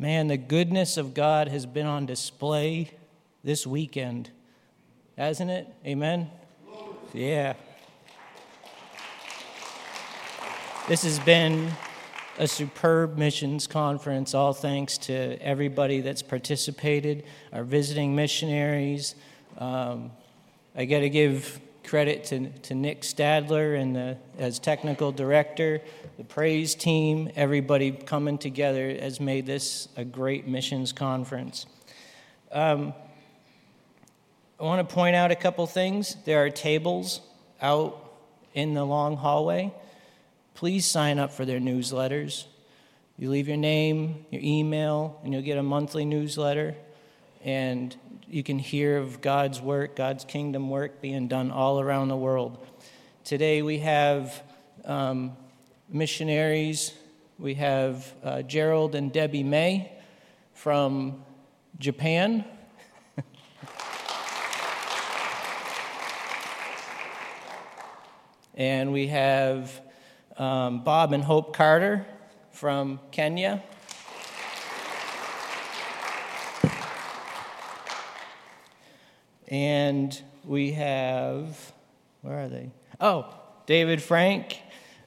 Man, the goodness of God has been on display this weekend, hasn't it? Amen? Yeah. This has been a superb missions conference, all thanks to everybody that's participated, our visiting missionaries. Um, I got to give credit to, to Nick Stadler and the, as technical director, the praise team, everybody coming together has made this a great missions conference. Um, I want to point out a couple things. There are tables out in the long hallway. Please sign up for their newsletters. You leave your name, your email, and you'll get a monthly newsletter. And you can hear of God's work, God's kingdom work being done all around the world. Today we have um, missionaries. We have uh, Gerald and Debbie May from Japan. and we have um, Bob and Hope Carter from Kenya. And we have, where are they? Oh, David Frank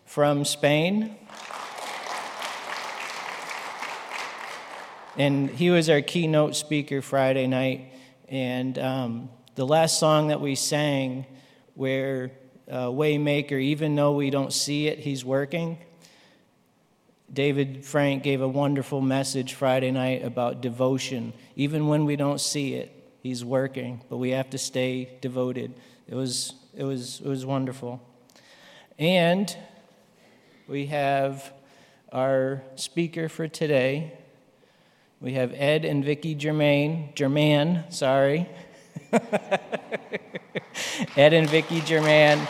from Spain. And he was our keynote speaker Friday night. And um, the last song that we sang, where uh, Waymaker, even though we don't see it, he's working. David Frank gave a wonderful message Friday night about devotion. Even when we don't see it, He's working, but we have to stay devoted. It was, it was, it was wonderful. And we have our speaker for today. We have Ed and Vicki Germain, Germann, sorry. Ed and Vicki Germann.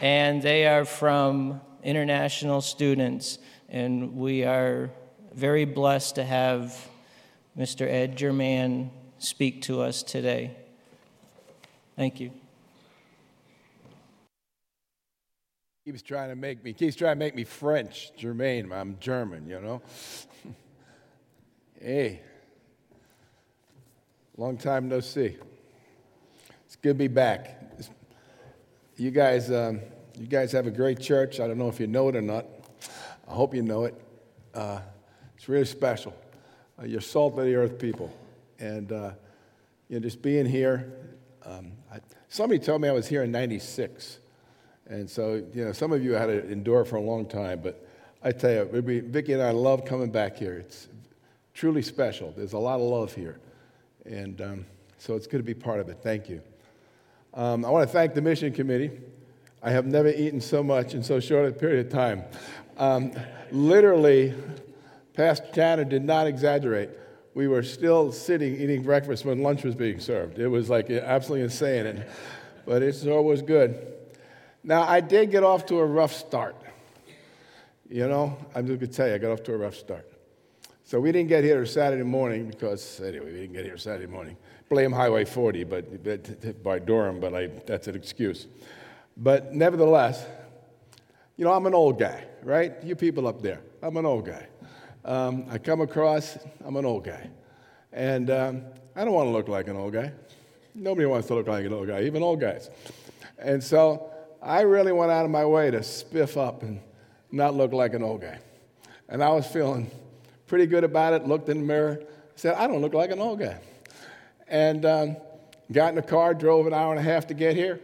And they are from international students, and we are very blessed to have Mr. Ed Germann speak to us today. Thank you. Keeps trying to make me, keeps trying to make me French, Germain. I'm German, you know. hey, long time no see. It's good to be back. You guys, um, you guys have a great church. I don't know if you know it or not. I hope you know it. Uh, it's really special. Uh, you're salt of the earth people. And uh, you know, just being here, um, I, somebody told me I was here in 96. And so, you know, some of you had to endure for a long time, but I tell you, be, Vicki and I love coming back here. It's truly special. There's a lot of love here. And um, so it's good to be part of it. Thank you. Um, I want to thank the mission committee. I have never eaten so much in so short a period of time. Um, literally, Pastor Tanner did not exaggerate. We were still sitting eating breakfast when lunch was being served. It was like absolutely insane, and, but it sure was good. Now, I did get off to a rough start. You know, I'm just going to tell you, I got off to a rough start. So we didn't get here Saturday morning because, anyway, we didn't get here Saturday morning. Blame Highway 40 but, by Durham, but I, that's an excuse. But nevertheless, you know, I'm an old guy, right? You people up there, I'm an old guy um, I come across, I'm an old guy. And um, I don't want to look like an old guy. Nobody wants to look like an old guy, even old guys. And so I really went out of my way to spiff up and not look like an old guy. And I was feeling pretty good about it, looked in the mirror, said, I don't look like an old guy. And um, got in the car, drove an hour and a half to get here,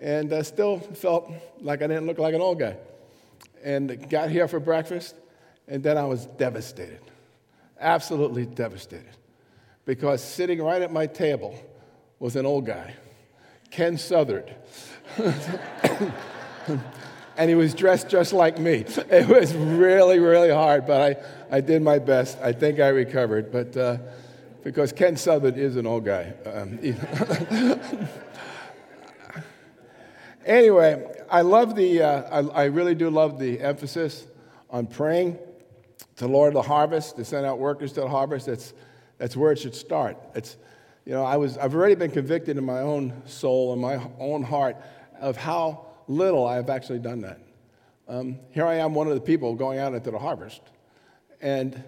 and uh, still felt like I didn't look like an old guy. And got here for breakfast, and then I was devastated, absolutely devastated, because sitting right at my table was an old guy, Ken Southard. and he was dressed just like me. It was really, really hard, but I, I did my best. I think I recovered, but uh, because Ken Southard is an old guy. Um, anyway, I love the, uh, I, I really do love the emphasis on praying to Lord the harvest, to send out workers to the harvest, that's, that's where it should start. It's, you know, I was, I've already been convicted in my own soul and my own heart of how little I have actually done that. Um, here I am, one of the people going out into the harvest, and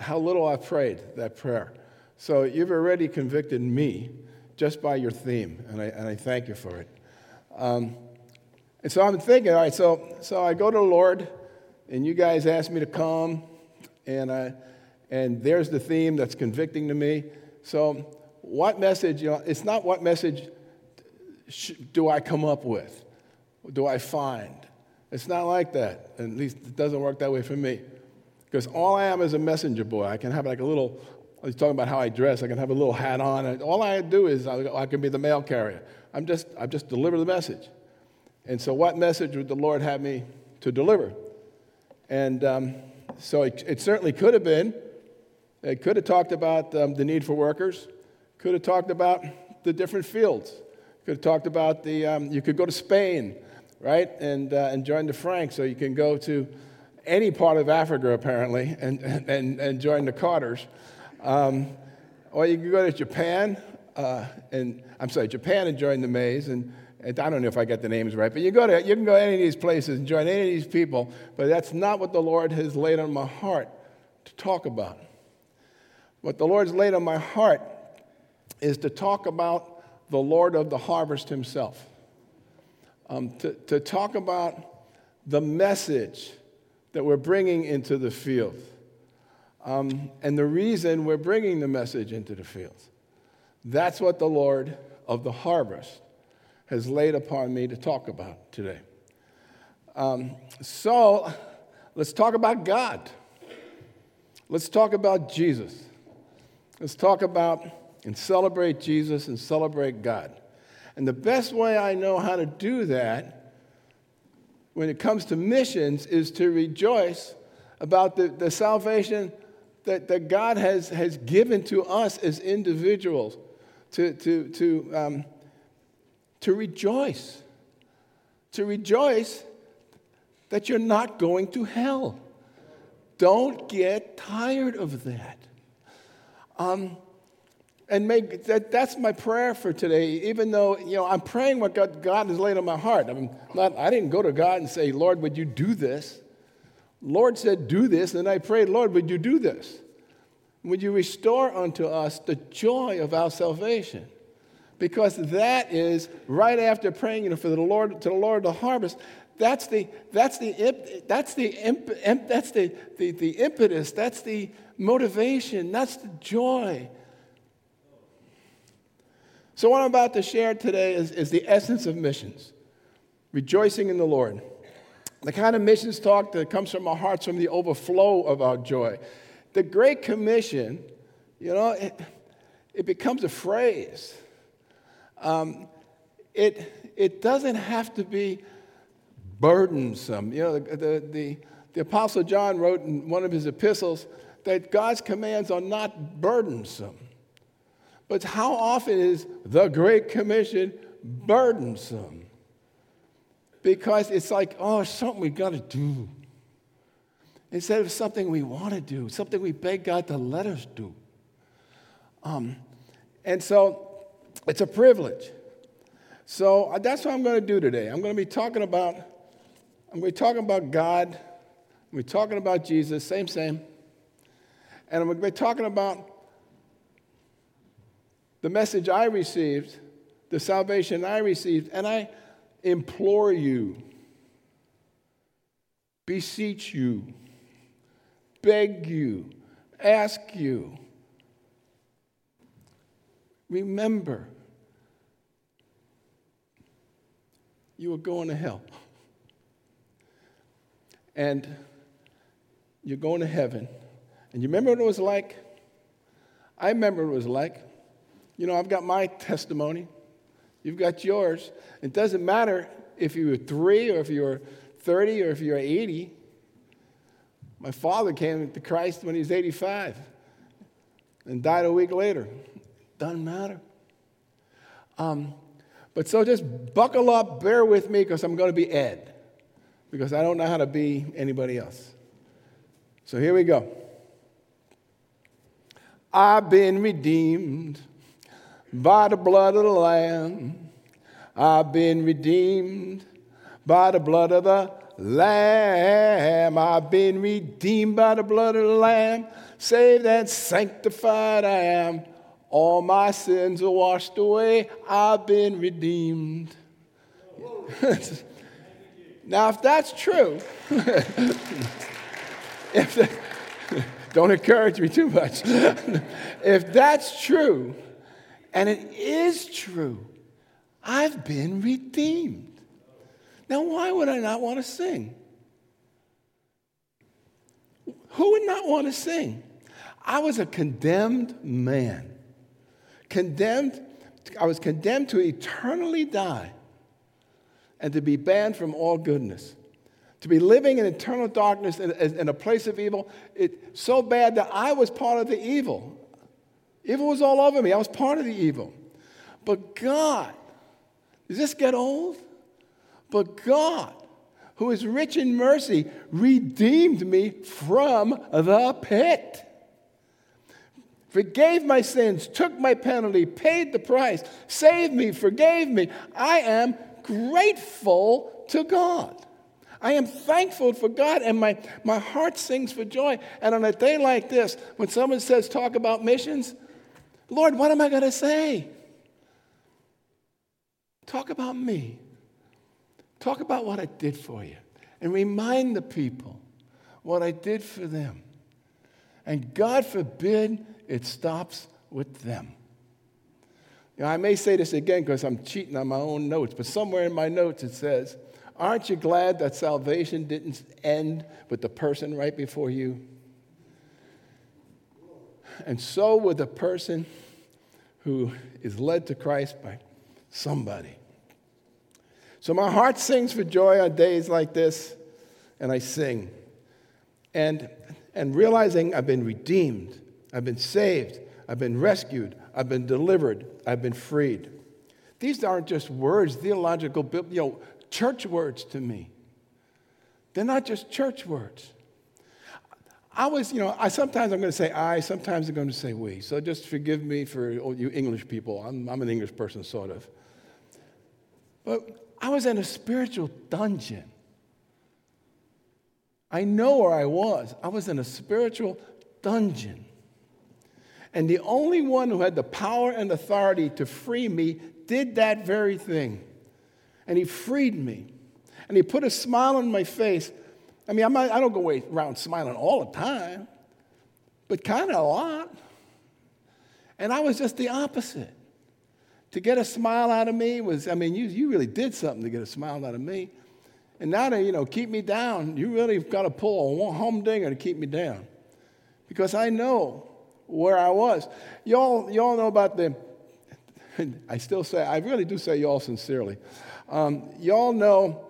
how little I've prayed that prayer. So you've already convicted me just by your theme, and I, and I thank you for it. Um, and so I'm thinking, all right, so, so I go to the Lord, and you guys asked me to come, and, I, and there's the theme that's convicting to me. So, what message, you know, it's not what message do I come up with, do I find. It's not like that. At least it doesn't work that way for me. Because all I am is a messenger boy. I can have like a little, he's talking about how I dress. I can have a little hat on. All I do is I, I can be the mail carrier. I'm just, I just deliver the message. And so, what message would the Lord have me to deliver? And um, so, it, it, certainly could have been, it could have talked about um, the need for workers, could have talked about the different fields, could have talked about the, um, you could go to Spain, right, and, uh, and join the Franks, so you can go to any part of Africa, apparently, and, and, and join the Carters. Um, or you can go to Japan, uh, and I'm sorry, Japan and join the Mays, and I don't know if I get the names right, but you, go to, you can go to any of these places and join any of these people, but that's not what the Lord has laid on my heart to talk about. What the Lord's laid on my heart is to talk about the Lord of the harvest himself, um, to, to talk about the message that we're bringing into the field, um, and the reason we're bringing the message into the fields. That's what the Lord of the harvest has laid upon me to talk about today. Um, so let's talk about God. Let's talk about Jesus. Let's talk about and celebrate Jesus and celebrate God. And the best way I know how to do that when it comes to missions is to rejoice about the, the salvation that, that God has, has given to us as individuals, to, to, to um, to rejoice. To rejoice that you're not going to hell. Don't get tired of that. Um, and make that, that's my prayer for today, even though, you know, I'm praying what God, God has laid on my heart. I'm not, I didn't go to God and say, Lord, would you do this? Lord said, do this. And I prayed, Lord, would you do this? Would you restore unto us the joy of our salvation? Because that is right after praying you know, for the Lord to the Lord the harvest. That's the that's the that's the that's the, the, the impetus. That's the motivation. That's the joy. So what I'm about to share today is, is the essence of missions, rejoicing in the Lord. The kind of missions talk that comes from our hearts from the overflow of our joy. The Great Commission, you know, it, it becomes a phrase. Um, it, it doesn't have to be burdensome. You know, the, the, the, the Apostle John wrote in one of his epistles that God's commands are not burdensome. But how often is the Great Commission burdensome? Because it's like, oh, something we've got to do. Instead of something we want to do, something we beg God to let us do. Um, and so it's a privilege. So uh, that's what I'm going to do today. I'm going to be talking about, I'm going to be talking about God. Be talking about Jesus, same, same. And I'm going to be talking about the message I received, the salvation I received, and I implore you, beseech you, beg you, ask you remember, you are going to hell. And you're going to heaven. And you remember what it was like? I remember what it was like. You know, I've got my testimony. You've got yours. It doesn't matter if you were three or if you were 30 or if you're 80. My father came to Christ when he was 85 and died a week later. Doesn't matter. Um, but so just buckle up, bear with me, because I'm going to be Ed, because I don't know how to be anybody else. So here we go. I've been redeemed by the blood of the Lamb. I've been redeemed by the blood of the Lamb. I've been redeemed by the blood of the Lamb. Saved and sanctified I am. All my sins are washed away. I've been redeemed. now, if that's true, if the, don't encourage me too much. if that's true, and it is true, I've been redeemed. Now, why would I not want to sing? Who would not want to sing? I was a condemned man. Condemned, I was condemned to eternally die and to be banned from all goodness. To be living in eternal darkness in, in a place of evil, it, so bad that I was part of the evil. Evil was all over me. I was part of the evil. But God, does this get old? But God, who is rich in mercy, redeemed me from the pit. Forgave my sins, took my penalty, paid the price, saved me, forgave me. I am grateful to God. I am thankful for God, and my, my heart sings for joy. And on a day like this, when someone says, Talk about missions, Lord, what am I going to say? Talk about me. Talk about what I did for you. And remind the people what I did for them. And God forbid it stops with them. Know, I may say this again because I'm cheating on my own notes, but somewhere in my notes it says, Aren't you glad that salvation didn't end with the person right before you? And so with the person who is led to Christ by somebody. So my heart sings for joy on days like this, and I sing. And, and realizing I've been redeemed, I've been saved, I've been rescued, I've been delivered, I've been freed. These aren't just words, theological, you know, church words to me. They're not just church words. I was, you know, I sometimes I'm going to say I, sometimes I'm going to say we. So just forgive me for you English people. I'm, I'm an English person, sort of. But I was in a spiritual dungeon. I know where I was. I was in a spiritual dungeon. And the only one who had the power and authority to free me did that very thing. And he freed me. And he put a smile on my face I mean, not, I don't go around smiling all the time, but kind of a lot. And I was just the opposite. To get a smile out of me was, I mean, you, you really did something to get a smile out of me. And now to, you know, keep me down, you really got to pull a humdinger to keep me down. Because I know where I was. Y'all, y'all know about the, I still say, I really do say y'all sincerely. Um, y'all know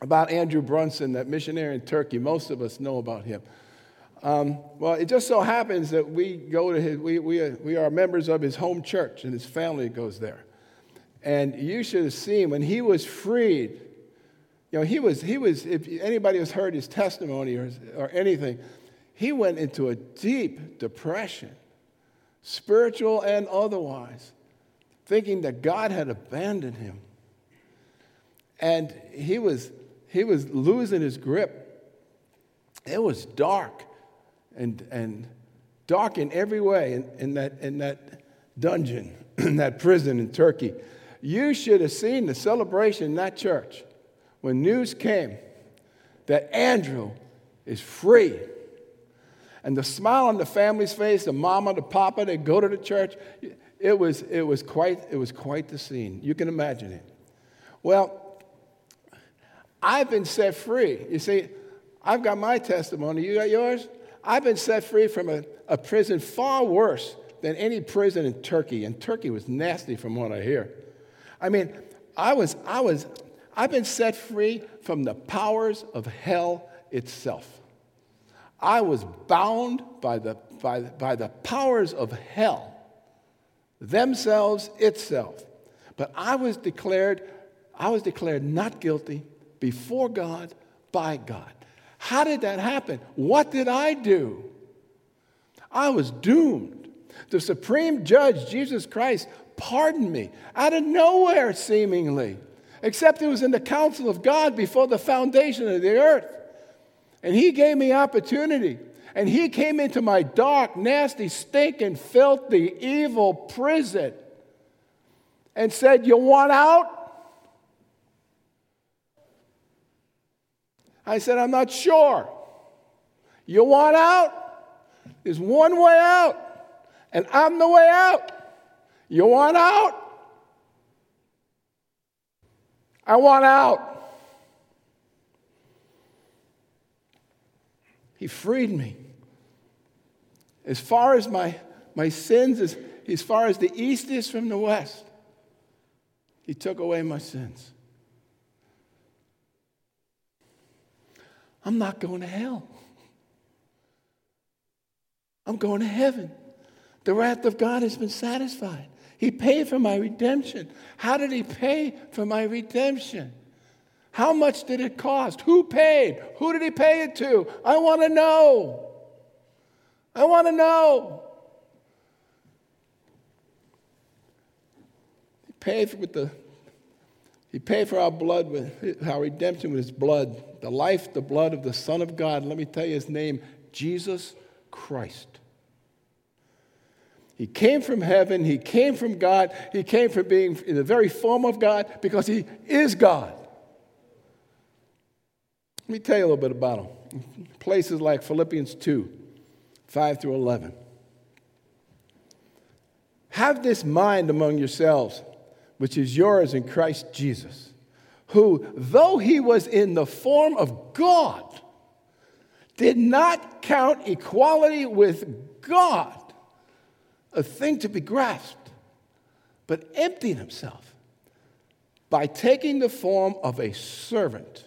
about Andrew Brunson, that missionary in Turkey. Most of us know about him. Um, well, it just so happens that we go to his, we, we, are, we are members of his home church, and his family goes there. And you should have seen when he was freed. You know, he was, he was if anybody has heard his testimony or, or anything, he went into a deep depression, spiritual and otherwise, thinking that God had abandoned him. And he was he was losing his grip. It was dark and, and dark in every way in, in, that, in that dungeon, in that prison in Turkey. You should have seen the celebration in that church when news came that Andrew is free. And the smile on the family's face, the mama, the papa, they go to the church. It was, it was, quite, it was quite the scene. You can imagine it. Well, I've been set free. You see, I've got my testimony. You got yours? I've been set free from a, a prison far worse than any prison in Turkey. And Turkey was nasty from what I hear. I mean, I was, I was, I've been set free from the powers of hell itself. I was bound by the, by, by the powers of hell, themselves, itself. But I was declared, I was declared not guilty before God, by God. How did that happen? What did I do? I was doomed. The supreme judge, Jesus Christ, pardoned me out of nowhere, seemingly. except it was in the counsel of God before the foundation of the earth. And He gave me opportunity. And He came into my dark, nasty, stinking, filthy, evil prison and said, You want out? I said, I'm not sure. You want out? There's one way out, and I'm the way out. You want out? I want out. He freed me. As far as my, my sins, as, as far as the east is from the west, He took away my sins. I'm not going to hell. I'm going to heaven. The wrath of God has been satisfied. He paid for my redemption. How did He pay for my redemption? How much did it cost? Who paid? Who did He pay it to? I want to know. I want to know. He paid for with the he paid for our blood with our redemption with his blood, the life, the blood of the Son of God. Let me tell you his name, Jesus Christ. He came from heaven, he came from God, he came from being in the very form of God because he is God. Let me tell you a little bit about them. Places like Philippians 2 5 through 11. Have this mind among yourselves, which is yours in Christ Jesus, who, though he was in the form of God, did not count equality with God a thing to be grasped, but emptied himself by taking the form of a servant,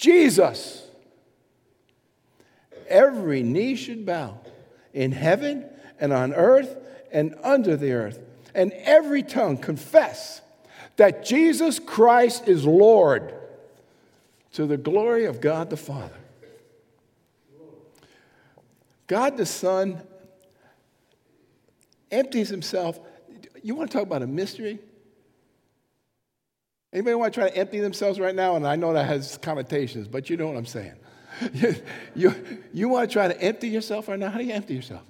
Jesus, every knee should bow in heaven and on earth and under the earth, and every tongue confess that Jesus Christ is Lord to the glory of God the Father. God the Son empties himself. You want to talk about a mystery? Anybody want to try to empty themselves right now? And I know that has connotations, but you know what I'm saying. you, you, you want to try to empty yourself right now? How do you empty yourself?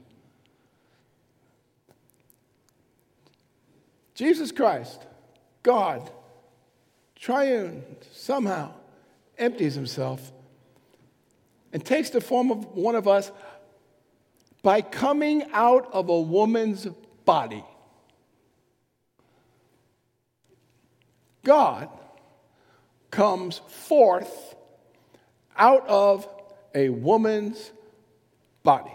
Jesus Christ, God, triune, somehow empties himself and takes the form of one of us by coming out of a woman's body. God comes forth out of a woman's body.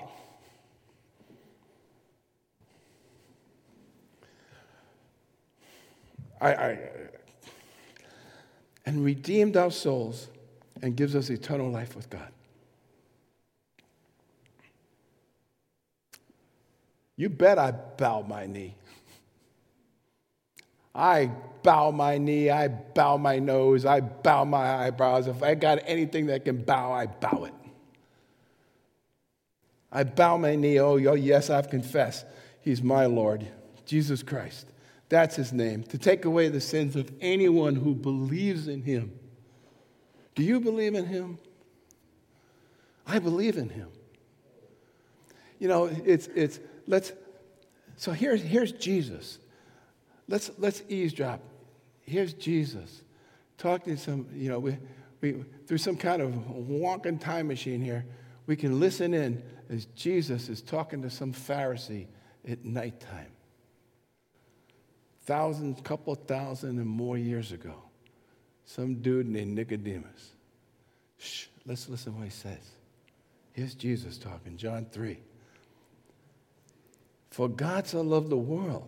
I, I, and redeemed our souls and gives us eternal life with God. You bet I bow my knee. I bow my knee, I bow my nose, I bow my eyebrows. If I got anything that can bow, I bow it. I bow my knee. Oh, yes, I've confessed. He's my Lord, Jesus Christ. That's his name, to take away the sins of anyone who believes in him. Do you believe in him? I believe in him. You know, it's, it's, let's, so here's, here's Jesus. Let's, let's eavesdrop. Here's Jesus talking to some, you know, we, we, through some kind of walking time machine here, we can listen in as Jesus is talking to some Pharisee at nighttime. Thousands, couple thousand and more years ago. Some dude named Nicodemus. Shh, let's listen to what he says. Here's Jesus talking, John 3. For God so loved the world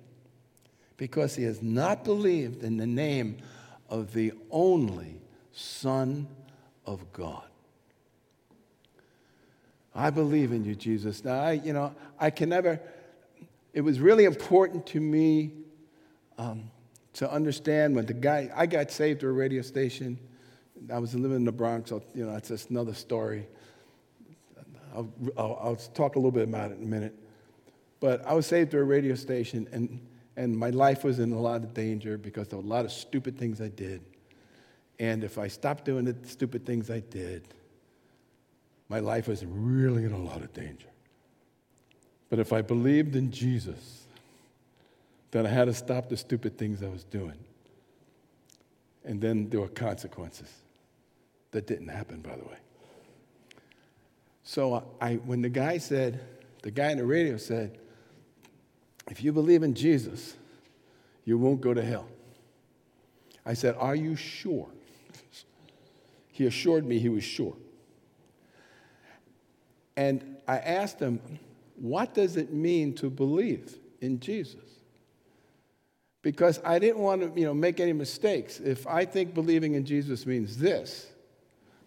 because he has not believed in the name of the only Son of God. I believe in you, Jesus. Now, I, you know, I can never, it was really important to me um, to understand when the guy, I got saved through a radio station. I was living in the Bronx, so, you know, that's just another story. I'll, I'll, I'll, talk a little bit about it in a minute. But I was saved through a radio station, and, and my life was in a lot of danger because of a lot of stupid things I did. And if I stopped doing the stupid things I did, my life was really in a lot of danger. But if I believed in Jesus, then I had to stop the stupid things I was doing. And then there were consequences. That didn't happen, by the way. So I, when the guy said, the guy in the radio said, if you believe in Jesus, you won't go to hell. I said, Are you sure? He assured me he was sure. And I asked him, What does it mean to believe in Jesus? Because I didn't want to you know, make any mistakes. If I think believing in Jesus means this,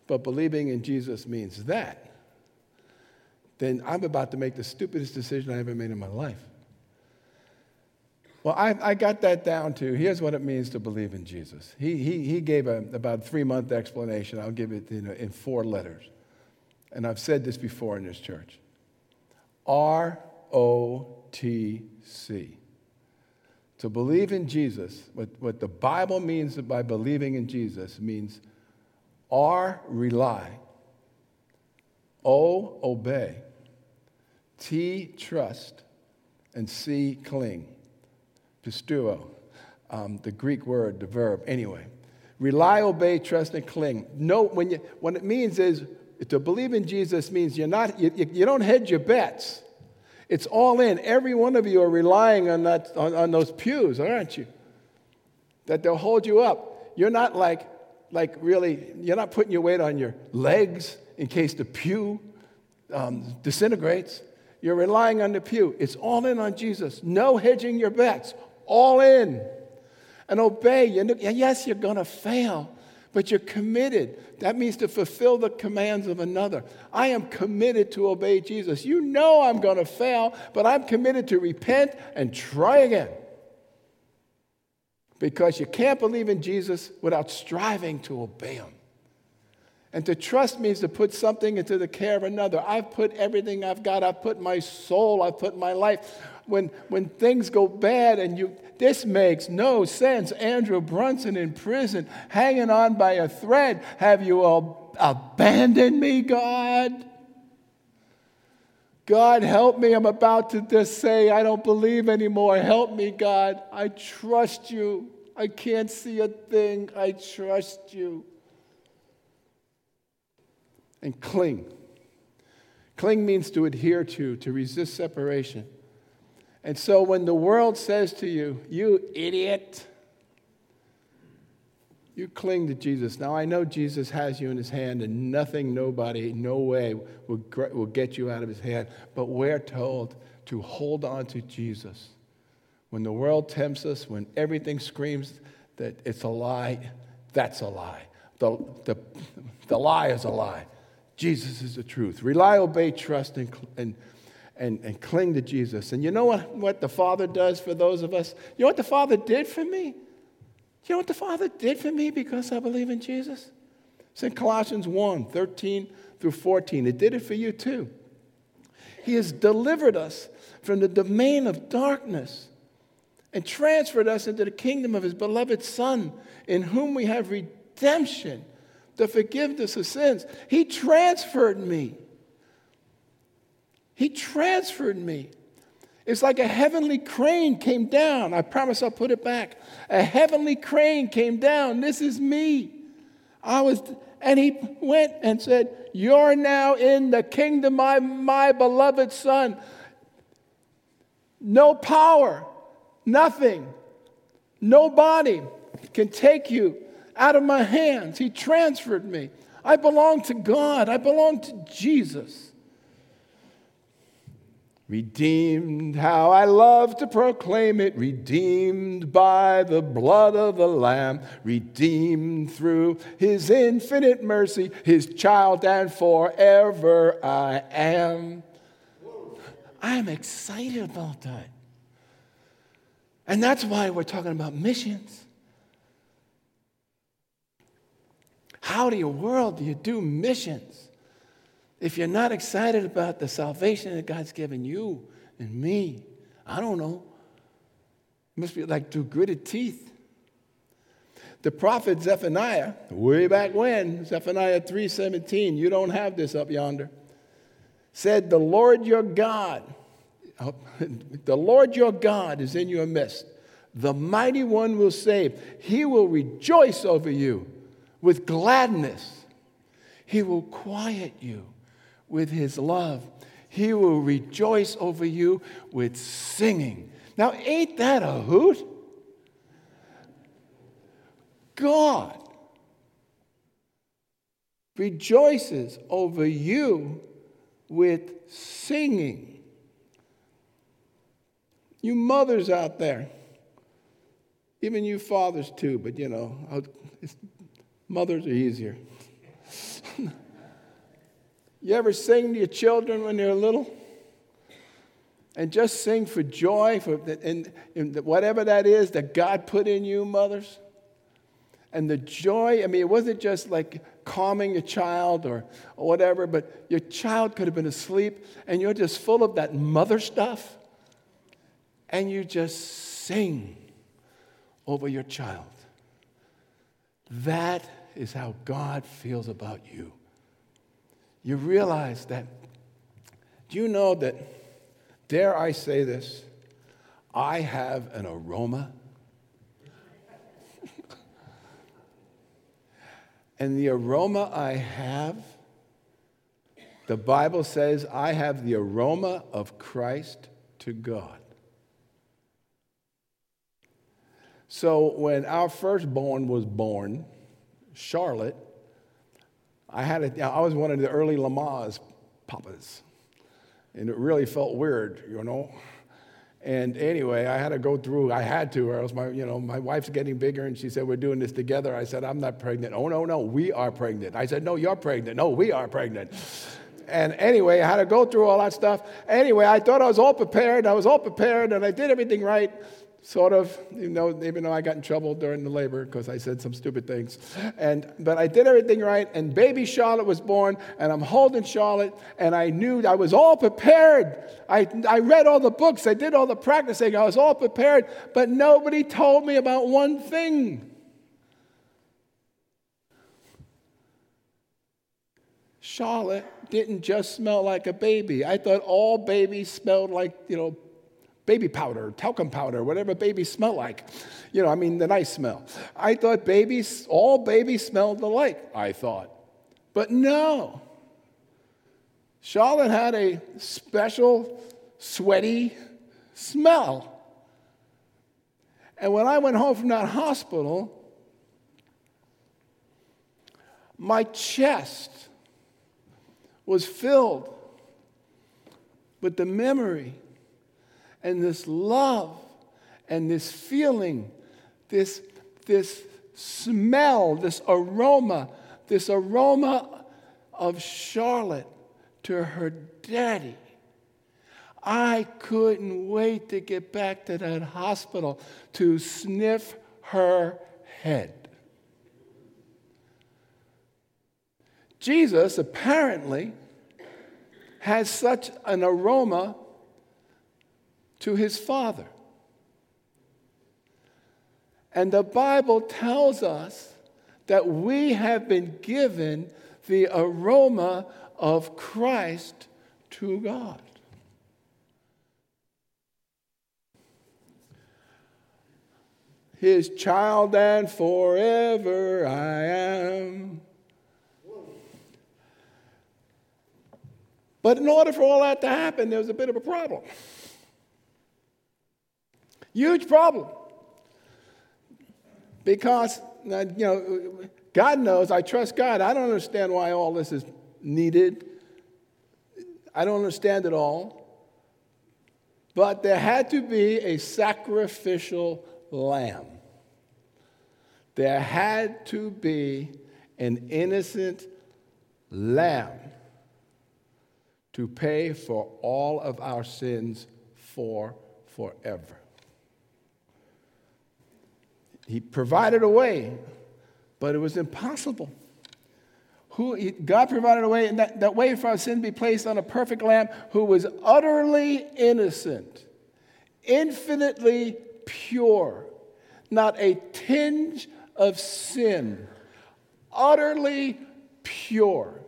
but believing in Jesus means that, then I'm about to make the stupidest decision I ever made in my life. Well, I, I got that down to here's what it means to believe in Jesus. He, he, he gave a, about a three month explanation. I'll give it in four letters. And I've said this before in this church R O T C. To believe in Jesus, what, what the Bible means by believing in Jesus means R, rely, O, obey, T, trust, and C, cling pisteuo, um, the Greek word, the verb. Anyway, rely, obey, trust, and cling. No, when you, what it means is to believe in Jesus means you're not, you, you don't hedge your bets. It's all in. Every one of you are relying on, that, on, on those pews, aren't you? That they'll hold you up. You're not like, like really, you're not putting your weight on your legs in case the pew um, disintegrates. You're relying on the pew. It's all in on Jesus. No hedging your bets all in and obey. Yes, you're going to fail, but you're committed. That means to fulfill the commands of another. I am committed to obey Jesus. You know I'm going to fail, but I'm committed to repent and try again. Because you can't believe in Jesus without striving to obey him. And to trust means to put something into the care of another. I've put everything I've got, I've put my soul, I've put my life when, when things go bad and you, this makes no sense. Andrew Brunson in prison, hanging on by a thread. Have you abandoned me, God? God, help me. I'm about to just say, I don't believe anymore. Help me, God. I trust you. I can't see a thing. I trust you. And cling. Cling means to adhere to, to resist separation. And so when the world says to you, you idiot, you cling to Jesus. Now, I know Jesus has you in his hand, and nothing, nobody, no way will, will get you out of his hand. But we're told to hold on to Jesus. When the world tempts us, when everything screams that it's a lie, that's a lie. The, the, the lie is a lie. Jesus is the truth. Rely, obey, trust, and, and and, and cling to Jesus. And you know what, what the Father does for those of us? You know what the Father did for me? You know what the Father did for me because I believe in Jesus? It's in Colossians 1 13 through 14. It did it for you too. He has delivered us from the domain of darkness and transferred us into the kingdom of his beloved Son, in whom we have redemption, the forgiveness of sins. He transferred me. He transferred me. It's like a heavenly crane came down. I promise I'll put it back. A heavenly crane came down. This is me. I was, and he went and said, You're now in the kingdom of my, my beloved son. No power, nothing, nobody can take you out of my hands. He transferred me. I belong to God, I belong to Jesus. Redeemed, how I love to proclaim it, redeemed by the blood of the Lamb, redeemed through his infinite mercy, his child, and forever I am. I'm excited about that. And that's why we're talking about missions. How do you world do you do missions? If you're not excited about the salvation that God's given you and me, I don't know. It must be like through gritted teeth. The prophet Zephaniah, way back when, Zephaniah 3:17, you don't have this up yonder, said, The Lord your God, oh, the Lord your God is in your midst. The mighty one will save. He will rejoice over you with gladness. He will quiet you with his love. He will rejoice over you with singing. Now, ain't that a hoot? God rejoices over you with singing. You mothers out there, even you fathers too, but you know, mothers are easier. You ever sing to your children when they're little? And just sing for joy, for and, and whatever that is that God put in you, mothers. And the joy, I mean, it wasn't just like calming a child or, or whatever, but your child could have been asleep and you're just full of that mother stuff. And you just sing over your child. That is how God feels about you you realize that, do you know that, dare I say this, I have an aroma? and the aroma I have, the Bible says, I have the aroma of Christ to God. So when our firstborn was born, Charlotte, I had a, I was one of the early Lamaze papas, and it really felt weird, you know. And anyway, I had to go through. I had to, or else my, you know, my wife's getting bigger, and she said, "We're doing this together." I said, "I'm not pregnant." Oh no, no, we are pregnant. I said, "No, you're pregnant." No, we are pregnant. And anyway, I had to go through all that stuff. Anyway, I thought I was all prepared. I was all prepared, and I did everything right sort of, you know, even though I got in trouble during the labor because I said some stupid things. And, but I did everything right, and baby Charlotte was born, and I'm holding Charlotte, and I knew I was all prepared. I, I read all the books, I did all the practicing, I was all prepared, but nobody told me about one thing. Charlotte didn't just smell like a baby. I thought all babies smelled like, you know, baby powder, talcum powder, whatever babies smell like. You know, I mean, the nice smell. I thought babies, all babies smelled alike, I thought. But no. Charlotte had a special, sweaty smell. And when I went home from that hospital, my chest was filled with the memory and this love and this feeling, this, this smell, this aroma, this aroma of Charlotte to her daddy. I couldn't wait to get back to that hospital to sniff her head. Jesus apparently has such an aroma to his Father. And the Bible tells us that we have been given the aroma of Christ to God. his child, and forever I am. But in order for all that to happen, there was a bit of a problem. Huge problem. Because, uh, you know, God knows, I trust God. I don't understand why all this is needed. I don't understand it all. But there had to be a sacrificial lamb. There had to be an innocent lamb to pay for all of our sins for forever. He provided a way, but it was impossible. Who, God provided a way, and that, that way for our sin to be placed on a perfect lamb who was utterly innocent, infinitely pure, not a tinge of sin, utterly pure.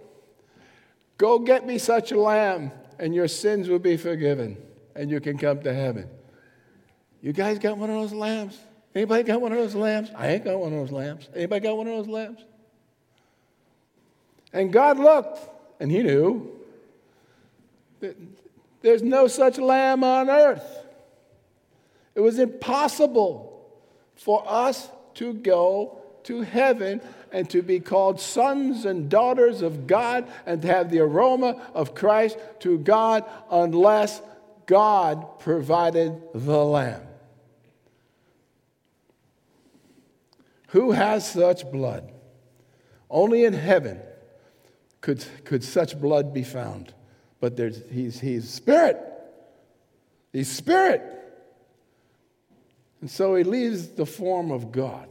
Go get me such a lamb, and your sins will be forgiven, and you can come to heaven. You guys got one of those lambs? Anybody got one of those lamps? I ain't got one of those lamps. Anybody got one of those lamps? And God looked, and He knew that there's no such lamb on earth. It was impossible for us to go to heaven and to be called sons and daughters of God and to have the aroma of Christ to God unless God provided the Lamb. Who has such blood? Only in heaven could, could such blood be found. But there's, he's, he's spirit. He's spirit. And so he leaves the form of God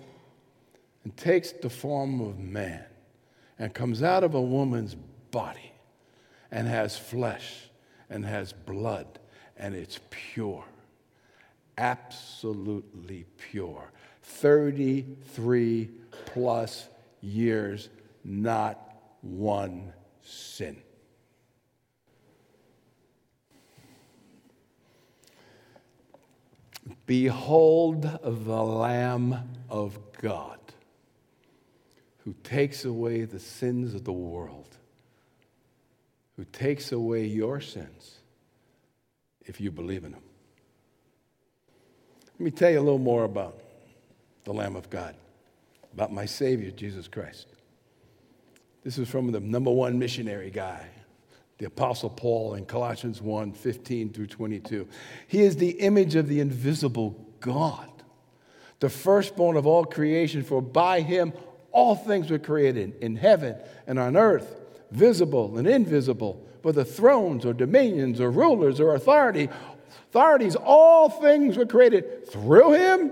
and takes the form of man and comes out of a woman's body and has flesh and has blood and it's pure. Absolutely pure. 33 plus years, not one sin. Behold the Lamb of God who takes away the sins of the world, who takes away your sins if you believe in him. Let me tell you a little more about the Lamb of God, about my Savior, Jesus Christ. This is from the number one missionary guy, the Apostle Paul in Colossians 1 15 through 22. He is the image of the invisible God, the firstborn of all creation, for by him all things were created in heaven and on earth, visible and invisible, whether thrones or dominions or rulers or authority. Authorities, all things were created through him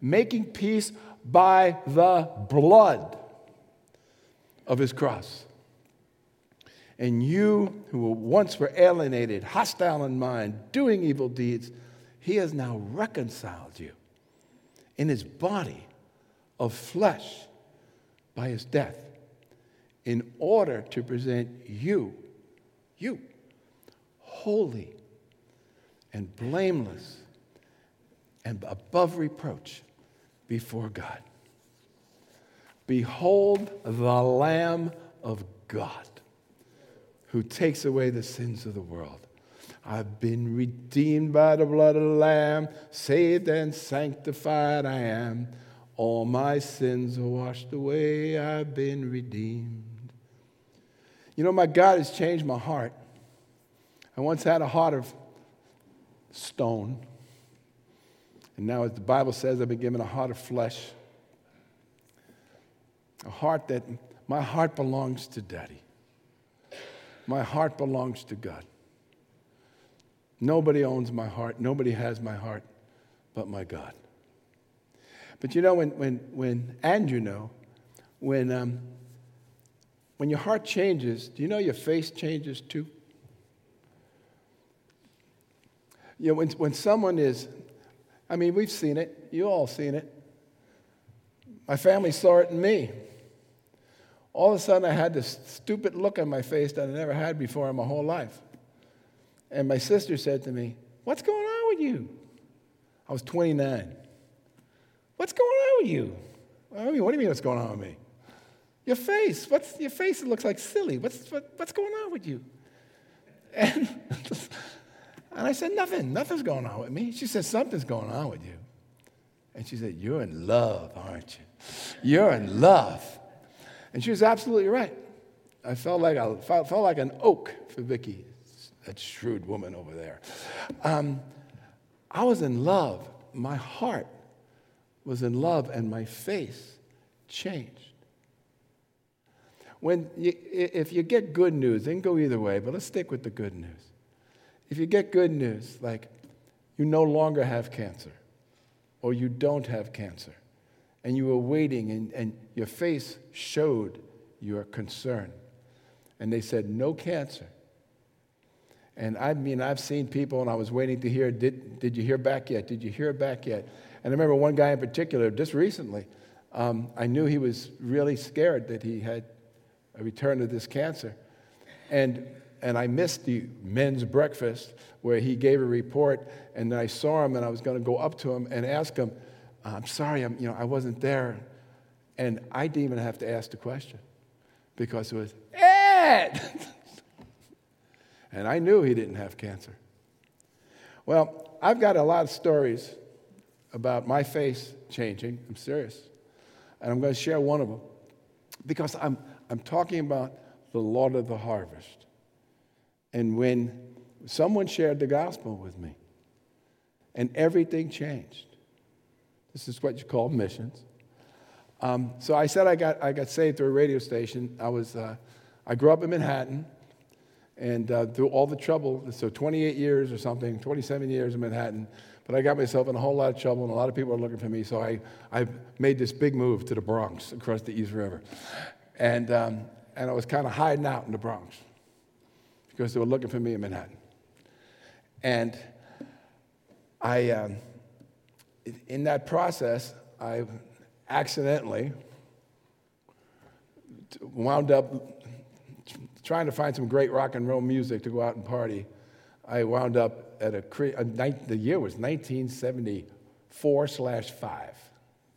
making peace by the blood of his cross. And you who once were alienated, hostile in mind, doing evil deeds, he has now reconciled you in his body of flesh by his death in order to present you, you, holy and blameless and above reproach before God. Behold the Lamb of God who takes away the sins of the world. I've been redeemed by the blood of the Lamb, saved and sanctified I am. All my sins are washed away, I've been redeemed. You know, my God has changed my heart. I once had a heart of stone, and now, as the Bible says, I've been given a heart of flesh a heart that my heart belongs to Daddy. My heart belongs to God. Nobody owns my heart. Nobody has my heart but my God. But you know, when, when, when and you know, when, um, when your heart changes, do you know your face changes too? You know, when, when someone is, I mean, we've seen it, you all seen it. My family saw it in me. All of a sudden, I had this stupid look on my face that I never had before in my whole life. And my sister said to me, What's going on with you? I was 29. What's going on with you? I mean, what do you mean, what's going on with me? Your face. What's your face? It looks like silly. What's, what, what's going on with you? And, and I said, Nothing. Nothing's going on with me. She said, Something's going on with you. And she said, You're in love, aren't you? You're in love. And she was absolutely right. I felt like, I felt, like an oak for Vicky, that shrewd woman over there. Um, I was in love. My heart was in love, and my face changed. When you, if you get good news, it can go either way, but let's stick with the good news. If you get good news, like you no longer have cancer, or you don't have cancer, and you were waiting and, and your face showed your concern. And they said, no cancer. And I mean, I've seen people, and I was waiting to hear, did, did you hear back yet? Did you hear back yet? And I remember one guy in particular, just recently, um, I knew he was really scared that he had a return of this cancer. And, and I missed the men's breakfast where he gave a report, and I saw him, and I was going to go up to him and ask him, I'm sorry, I'm, you know, I wasn't there. And I didn't even have to ask the question because it was, Ed! and I knew he didn't have cancer. Well, I've got a lot of stories about my face changing. I'm serious. And I'm going to share one of them because I'm, I'm talking about the Lord of the harvest. And when someone shared the gospel with me, and everything changed. This is what you call missions. Um, so I said I got, I got saved through a radio station. I, was, uh, I grew up in Manhattan, and uh, through all the trouble, so 28 years or something, 27 years in Manhattan, but I got myself in a whole lot of trouble, and a lot of people are looking for me, so I, I made this big move to the Bronx across the East River. And, um, and I was kind of hiding out in the Bronx because they were looking for me in Manhattan. And I, um, in that process, I accidentally wound up trying to find some great rock and roll music to go out and party. I wound up at a, a the year was 1974 slash five,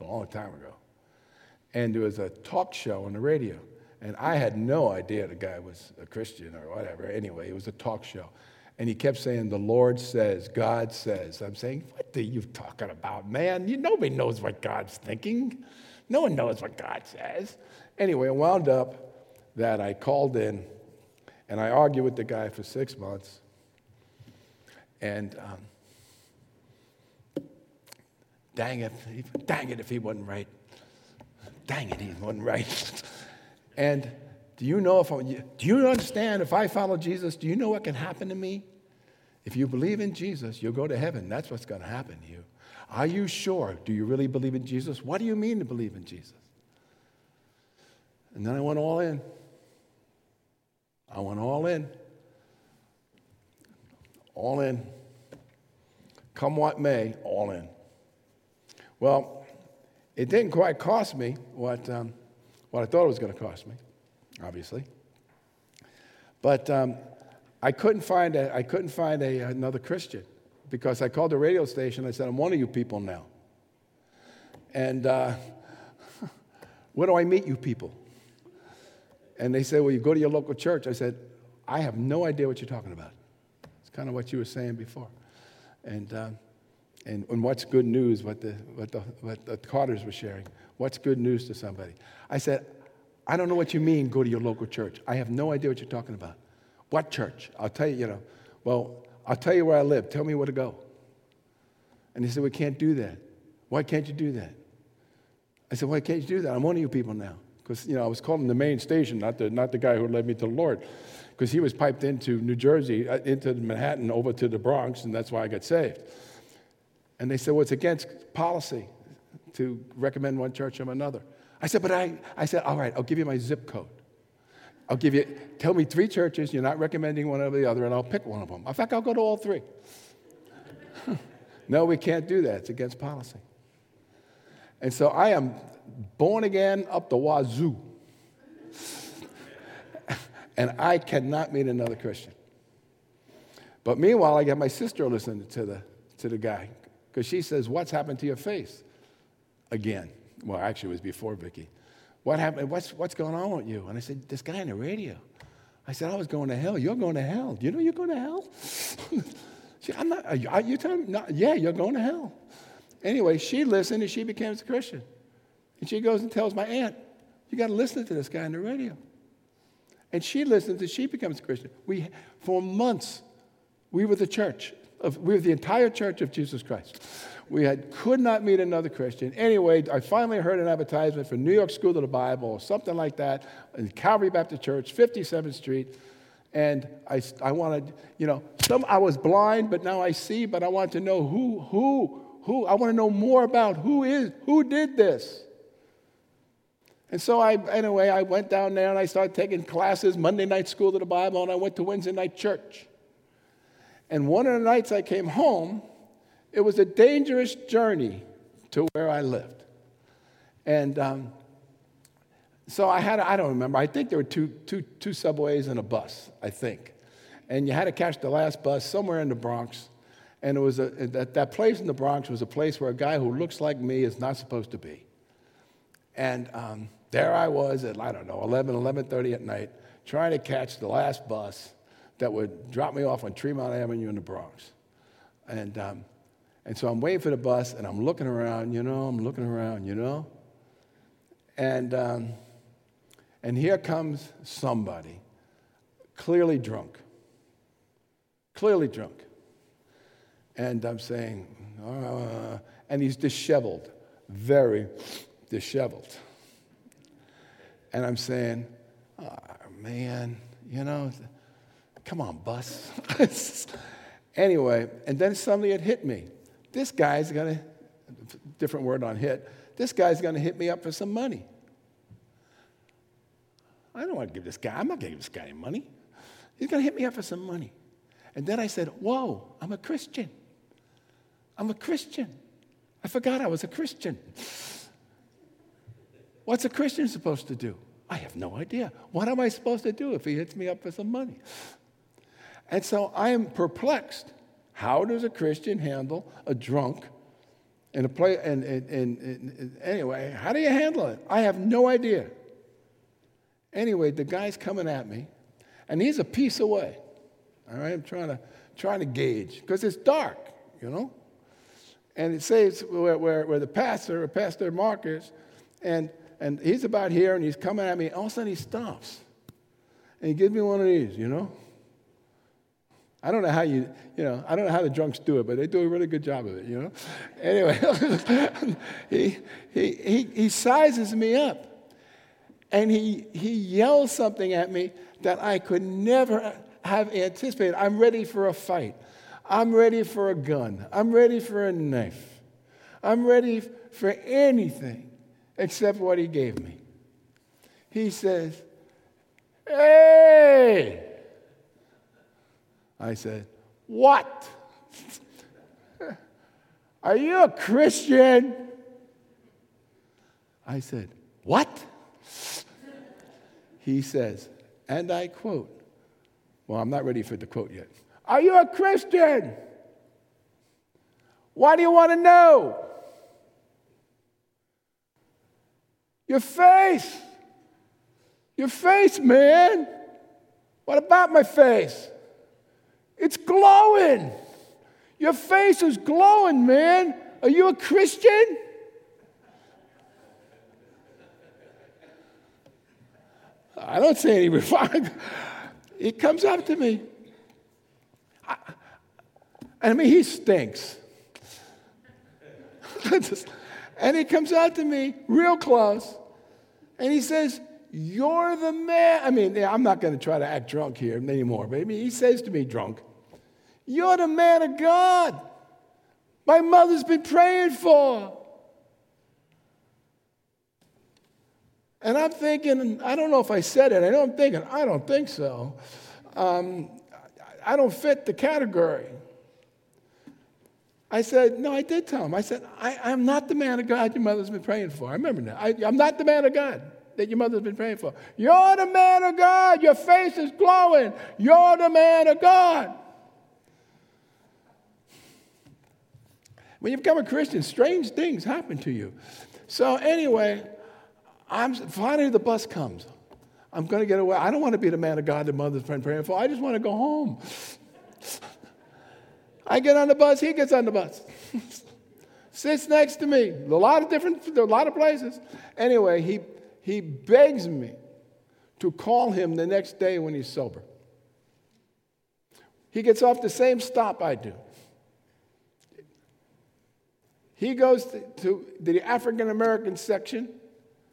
a long time ago. And there was a talk show on the radio. And I had no idea the guy was a Christian or whatever. Anyway, it was a talk show. And he kept saying, The Lord says, God says. I'm saying, What are you talking about, man? You, nobody knows what God's thinking. No one knows what God says. Anyway, it wound up that I called in and I argued with the guy for six months. And um, dang it, dang it if he wasn't right. Dang it, he wasn't right. and do you know if I, do you understand if I follow Jesus, do you know what can happen to me? If you believe in Jesus, you'll go to heaven. That's what's going to happen to you. Are you sure? Do you really believe in Jesus? What do you mean to believe in Jesus? And then I went all in. I went all in. All in. Come what may, all in. Well, it didn't quite cost me what, um, what I thought it was going to cost me obviously. But um, I couldn't find, a, I couldn't find a, another Christian because I called the radio station. I said, I'm one of you people now. And uh, where do I meet you people? And they said, Well, you go to your local church. I said, I have no idea what you're talking about. It's kind of what you were saying before. And, uh, and, and what's good news, what the, what, the, what the Carters were sharing? What's good news to somebody? I said, I don't know what you mean, go to your local church. I have no idea what you're talking about. What church? I'll tell you, you know, well, I'll tell you where I live. Tell me where to go. And he said, We can't do that. Why can't you do that? I said, Why can't you do that? I'm one of you people now. Because, you know, I was calling the main station, not the, not the guy who led me to the Lord. Because he was piped into New Jersey, uh, into Manhattan, over to the Bronx, and that's why I got saved. And they said, Well, it's against policy to recommend one church over another. I said, but I, I said, all right, I'll give you my zip code. I'll give you, tell me three churches, you're not recommending one over the other, and I'll pick one of them. In fact, I'll go to all three. no, we can't do that. It's against policy. And so I am born again up the wazoo. and I cannot meet another Christian. But meanwhile, I got my sister listening to the, to the guy because she says, What's happened to your face? Again. Well, actually, it was before Vicky. What happened? What's, what's going on with you? And I said, This guy on the radio. I said, I was going to hell. You're going to hell. Do you know you're going to hell? she, I'm not, are you, are you telling me? No, yeah, you're going to hell. Anyway, she listened and she became a Christian. And she goes and tells my aunt, You got to listen to this guy on the radio. And she listens and she becomes a Christian. We, for months, we were the church. Of, we were the entire church of Jesus Christ. We had, could not meet another Christian. Anyway, I finally heard an advertisement for New York School of the Bible or something like that in Calvary Baptist Church, 57th Street. And I, I wanted, you know, some, I was blind, but now I see, but I want to know who, who, who, I want to know more about who is, who did this. And so I, anyway, I went down there and I started taking classes, Monday night school of the Bible, and I went to Wednesday night church. And one of the nights I came home, it was a dangerous journey to where I lived. And um, so I had, I don't remember, I think there were two, two, two subways and a bus, I think. And you had to catch the last bus somewhere in the Bronx. And it was a, that, that place in the Bronx was a place where a guy who looks like me is not supposed to be. And um, there I was at, I don't know, 11, 11.30 at night, trying to catch the last bus that would drop me off on Tremont Avenue in the Bronx. And, um, and so I'm waiting for the bus, and I'm looking around, you know, I'm looking around, you know. And, um, and here comes somebody, clearly drunk, clearly drunk. And I'm saying, uh, and he's disheveled, very disheveled. And I'm saying, oh, man, you know, Come on, bus. anyway, and then suddenly it hit me. This guy's to, different word on hit, this guy's to hit me up for some money. I don't want to give this guy, I'm not to give this guy any money. He's to hit me up for some money. And then I said, Whoa, I'm a Christian. I'm a Christian. I forgot I was a Christian. What's a Christian supposed to do? I have no idea. What am I supposed to do if he hits me up for some money? And so I am perplexed. How does a Christian handle a drunk in a play? And, and, and, and, anyway, how do you handle it? I have no idea. Anyway, the guy's coming at me, and he's a piece away. All right, I'm trying to trying to gauge because it's dark, you know. And it says where, where, where the pastor, or Pastor Marcus, and and he's about here, and he's coming at me. All of a sudden, he stops, and he gives me one of these, you know. I don't know how you, you know, I don't know how the drunks do it, but they do a really good job of it, you know. Anyway, he, he, he, he sizes me up and he, he yells something at me that I could never have anticipated. I'm ready for a fight. I'm ready for a gun. I'm ready for a knife. I'm ready for anything except what he gave me. He says, Hey! I said, What? Are you a Christian? I said, What? He says, and I quote, well, I'm not ready for the quote yet. Are you a Christian? Why do you want to know? Your face. Your face, man. What about my face? It's glowing. Your face is glowing, man. Are you a Christian? I don't say any refine. He comes up to me. I, I mean, he stinks. and he comes out to me real close and he says, You're the man. I mean, I'm not going to try to act drunk here anymore, but I mean, he says to me, drunk, you're the man of God. My mother's been praying for. And I'm thinking, I don't know if I said it. I know I'm thinking, I don't think so. Um, I don't fit the category. I said, No, I did tell him. I said, I, am not the man of God your mother's been praying for. I remember that. I, I'm not the man of God that your mother's been praying for. You're the man of God. Your face is glowing. You're the man of God. When you become a Christian, strange things happen to you. So, anyway, I'm, finally the bus comes. I'm going to get away. I don't want to be the man of God that mother's praying for. I just want to go home. I get on the bus, he gets on the bus. Sits next to me. A lot of different, a lot of places. Anyway, he, he begs me to call him the next day when he's sober. He gets off the same stop I do. He goes to, to the African American section,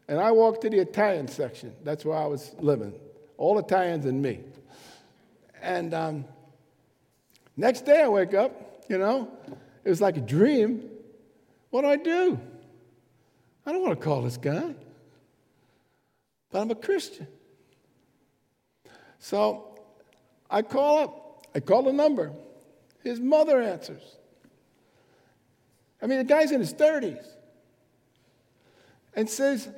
and I walk to the Italian section. That's where I was living. All Italians and me. And um, next day I wake up, you know, it was like a dream. What do I do? I don't want to call this guy, but I'm a Christian. So I call up, I call the number. His mother answers. I mean, the guy's in his 30s and says,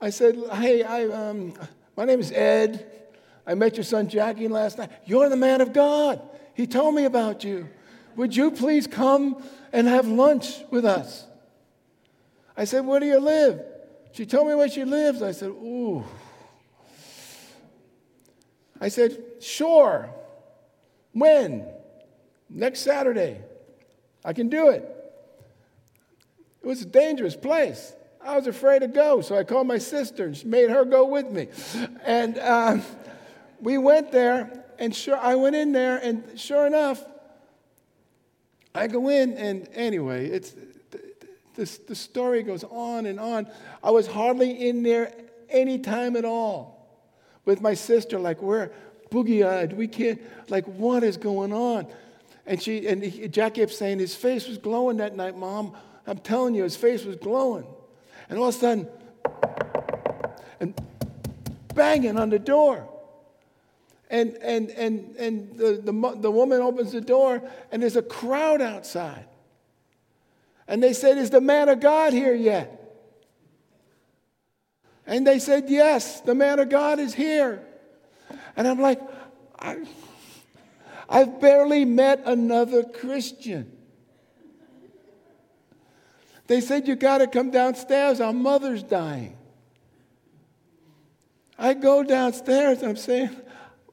I said, hey, I, um, my name is Ed. I met your son Jackie last night. You're the man of God. He told me about you. Would you please come and have lunch with us? I said, Where do you live? She told me where she lives. I said, Ooh. I said, Sure. When? Next Saturday. I can do it. It was a dangerous place. I was afraid to go, so I called my sister and she made her go with me. And um, we went there, and sure, I went in there, and sure enough, I go in, and anyway, it's the, the story goes on and on. I was hardly in there any time at all with my sister, like we're boogie eyed. We can't, like, what is going on? And she and Jack kept saying his face was glowing that night, Mom. I'm telling you, his face was glowing. And all of a sudden, and banging on the door. And, and, and, and the, the, the woman opens the door, and there's a crowd outside. And they said, Is the man of God here yet? And they said, Yes, the man of God is here. And I'm like, I, I've barely met another Christian. They said, You got to come downstairs. Our mother's dying. I go downstairs and I'm saying,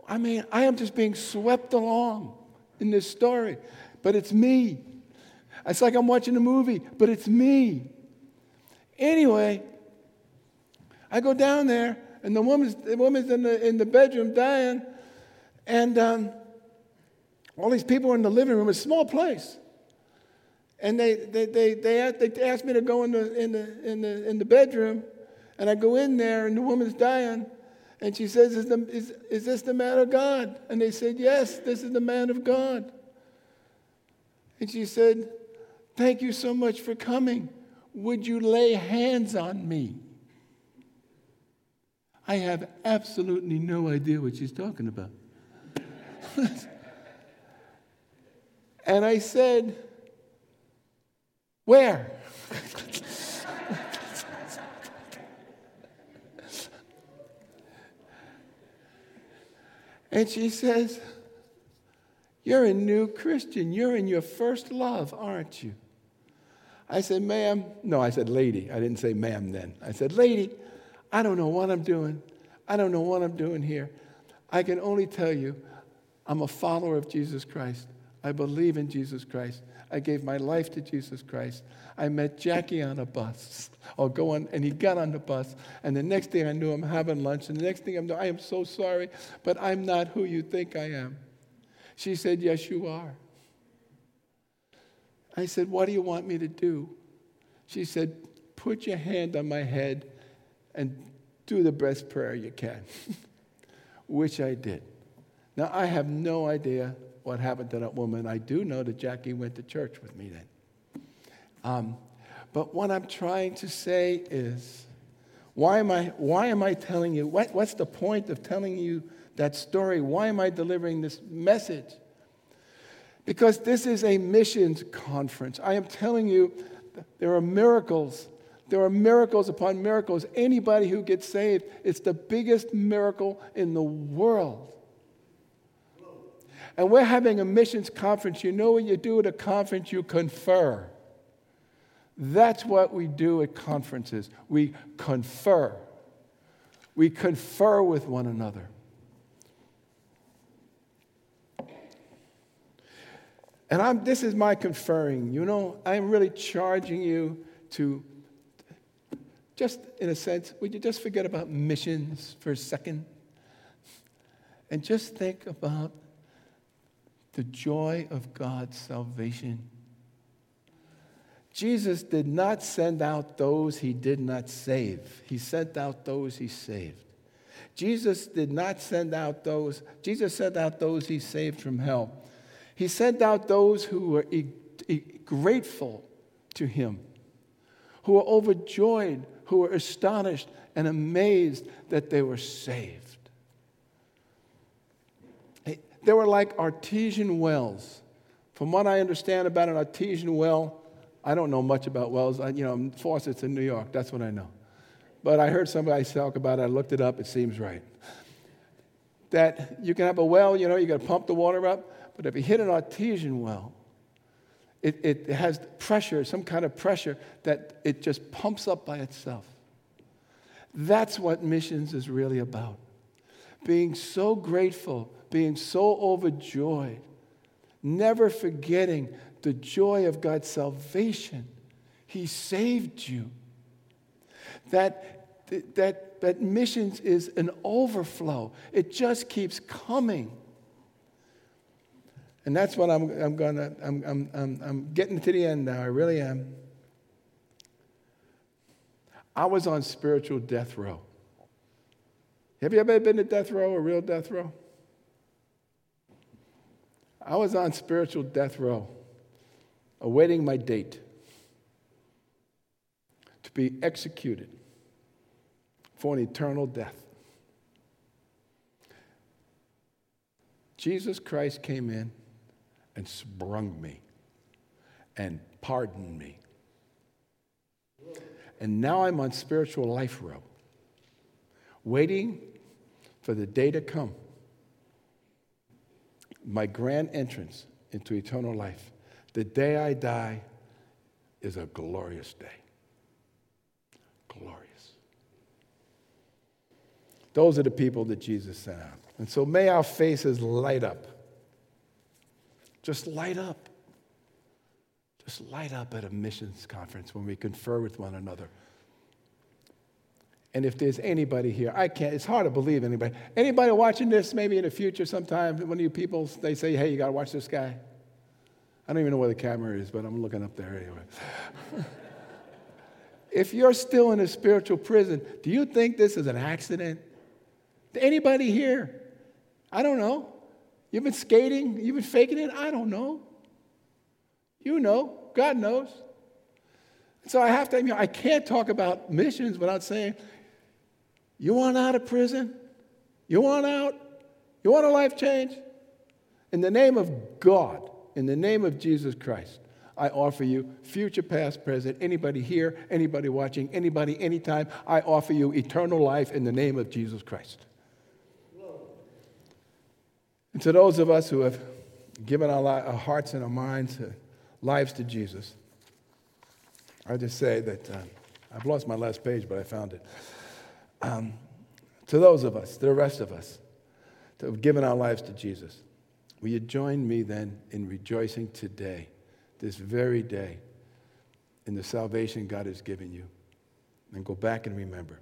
I mean, I am just being swept along in this story, but it's me. It's like I'm watching a movie, but it's me. Anyway, I go down there, and the woman's, the woman's in, the, in the bedroom dying, and um, all these people are in the living room. It's a small place. And they, they, they, they, asked, they asked me to go in the, in, the, in, the, in the bedroom, and I go in there, and the woman's dying. And she says, is, the, is, is this the man of God? And they said, Yes, this is the man of God. And she said, Thank you so much for coming. Would you lay hands on me? I have absolutely no idea what she's talking about. and I said, Where? and she says, You're a new Christian. You're in your first love, aren't you? I said, Ma'am, no, I said, Lady. I didn't say ma'am then. I said, Lady, I don't know what I'm doing. I don't know what I'm doing here. I can only tell you, I'm a follower of Jesus Christ. I believe in Jesus Christ. I gave my life to Jesus Christ. I met Jackie on a bus, or going, and he got on the bus. And the next thing I knew, I'm having lunch. And the next thing I'm doing, I am so sorry, but I'm not who you think I am. She said, Yes, you are. I said, What do you want me to do? She said, Put your hand on my head and do the best prayer you can, which I did. Now, I have no idea what happened to that woman. I do know that Jackie went to church with me then. Um, but what I'm trying to say is Why am I, why am I telling you? What, what's the point of telling you that story? Why am I delivering this message? Because this is a missions conference. I am telling you, there are miracles. There are miracles upon miracles. Anybody who gets saved, it's the biggest miracle in the world. And we're having a missions conference. You know what you do at a conference? You confer. That's what we do at conferences. We confer. We confer with one another. And I'm, this is my conferring. You know, I'm really charging you to just, in a sense, would you just forget about missions for a second? And just think about the joy of God's salvation. Jesus did not send out those he did not save, he sent out those he saved. Jesus did not send out those, Jesus sent out those he saved from hell. He sent out those who were e- e- grateful to him, who were overjoyed, who were astonished and amazed that they were saved. They were like artesian wells. From what I understand about an artesian well, I don't know much about wells. I, you know, faucets in New York, that's what I know. But I heard somebody talk about it. I looked it up. It seems right. That you can have a well, you know, you got to pump the water up. But if you hit an artesian well, it, it has pressure, some kind of pressure that it just pumps up by itself. That's what missions is really about. Being so grateful, being so overjoyed, never forgetting the joy of God's salvation. He saved you. That, that, that missions is an overflow, it just keeps coming. And that's what I'm, I'm gonna, I'm, I'm, I'm, I'm getting to the end now. I really am. I was on spiritual death row. Have you ever been to death row, a real death row? I was on spiritual death row, awaiting my date to be executed for an eternal death. Jesus Christ came in and sprung me and pardoned me. And now I'm on spiritual life row, waiting for the day to come. My grand entrance into eternal life. The day I die is a glorious day. Glorious. Those are the people that Jesus sent out. And so may our faces light up just light up. Just light up at a missions conference when we confer with one another. And if there's anybody here, I can't, it's hard to believe anybody. Anybody watching this maybe in the future sometime, one of you people, they say, hey, you got to watch this guy. I don't even know where the camera is, but I'm looking up there anyway. if you're still in a spiritual prison, do you think this is an accident? Anybody here? I don't know. You've been skating? You've been faking it? I don't know. You know. God knows. So I have to, you know, I can't talk about missions without saying, you want out of prison? You want out? You want a life change? In the name of God, in the name of Jesus Christ, I offer you future, past, present, anybody here, anybody watching, anybody, anytime, I offer you eternal life in the name of Jesus Christ. And to those of us who have given our, our hearts and our minds, uh, lives to Jesus, I just say that uh, I've lost my last page, but I found it. Um, to those of us, to the rest of us, that have given our lives to Jesus, will you join me then in rejoicing today, this very day, in the salvation God has given you? And go back and remember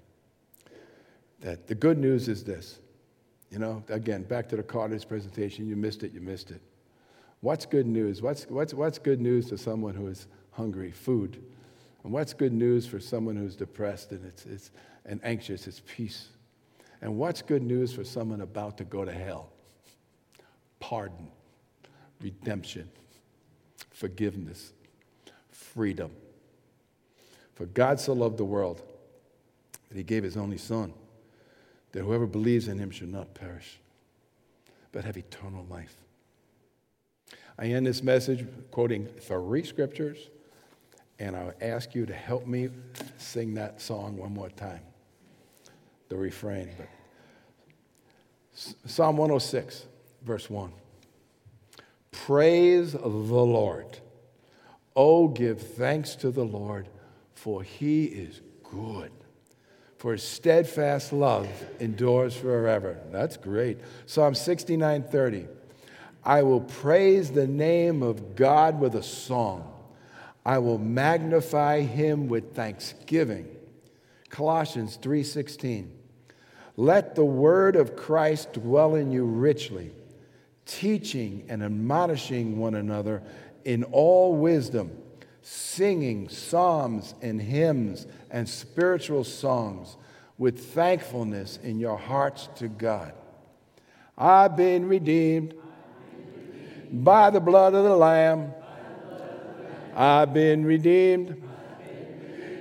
that the good news is this you know, again, back to the Carter's presentation. You missed it, you missed it. What's good news? What's, what's, what's good news to someone who is hungry? Food. And what's good news for someone who's depressed and, it's, it's, and anxious? It's peace. And what's good news for someone about to go to hell? Pardon, redemption, forgiveness, freedom. For God so loved the world that he gave his only son, that whoever believes in him should not perish, but have eternal life. I end this message quoting three scriptures, and I'll ask you to help me sing that song one more time. The refrain. But Psalm 106, verse 1. Praise the Lord. Oh, give thanks to the Lord, for he is good. For his steadfast love endures forever. That's great. Psalm 69 30. I will praise the name of God with a song. I will magnify him with thanksgiving. Colossians 3:16. Let the word of Christ dwell in you richly, teaching and admonishing one another in all wisdom, singing psalms and hymns and spiritual songs with thankfulness in your hearts to God. I've been redeemed by the blood of the Lamb. I've been redeemed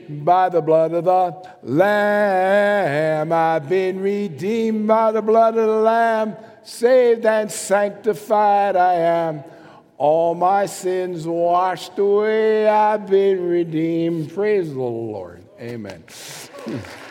by the blood of the Lamb. I've been redeemed by the blood of the Lamb. Saved and sanctified I am. All my sins washed away. I've been redeemed. Praise the Lord. Amen.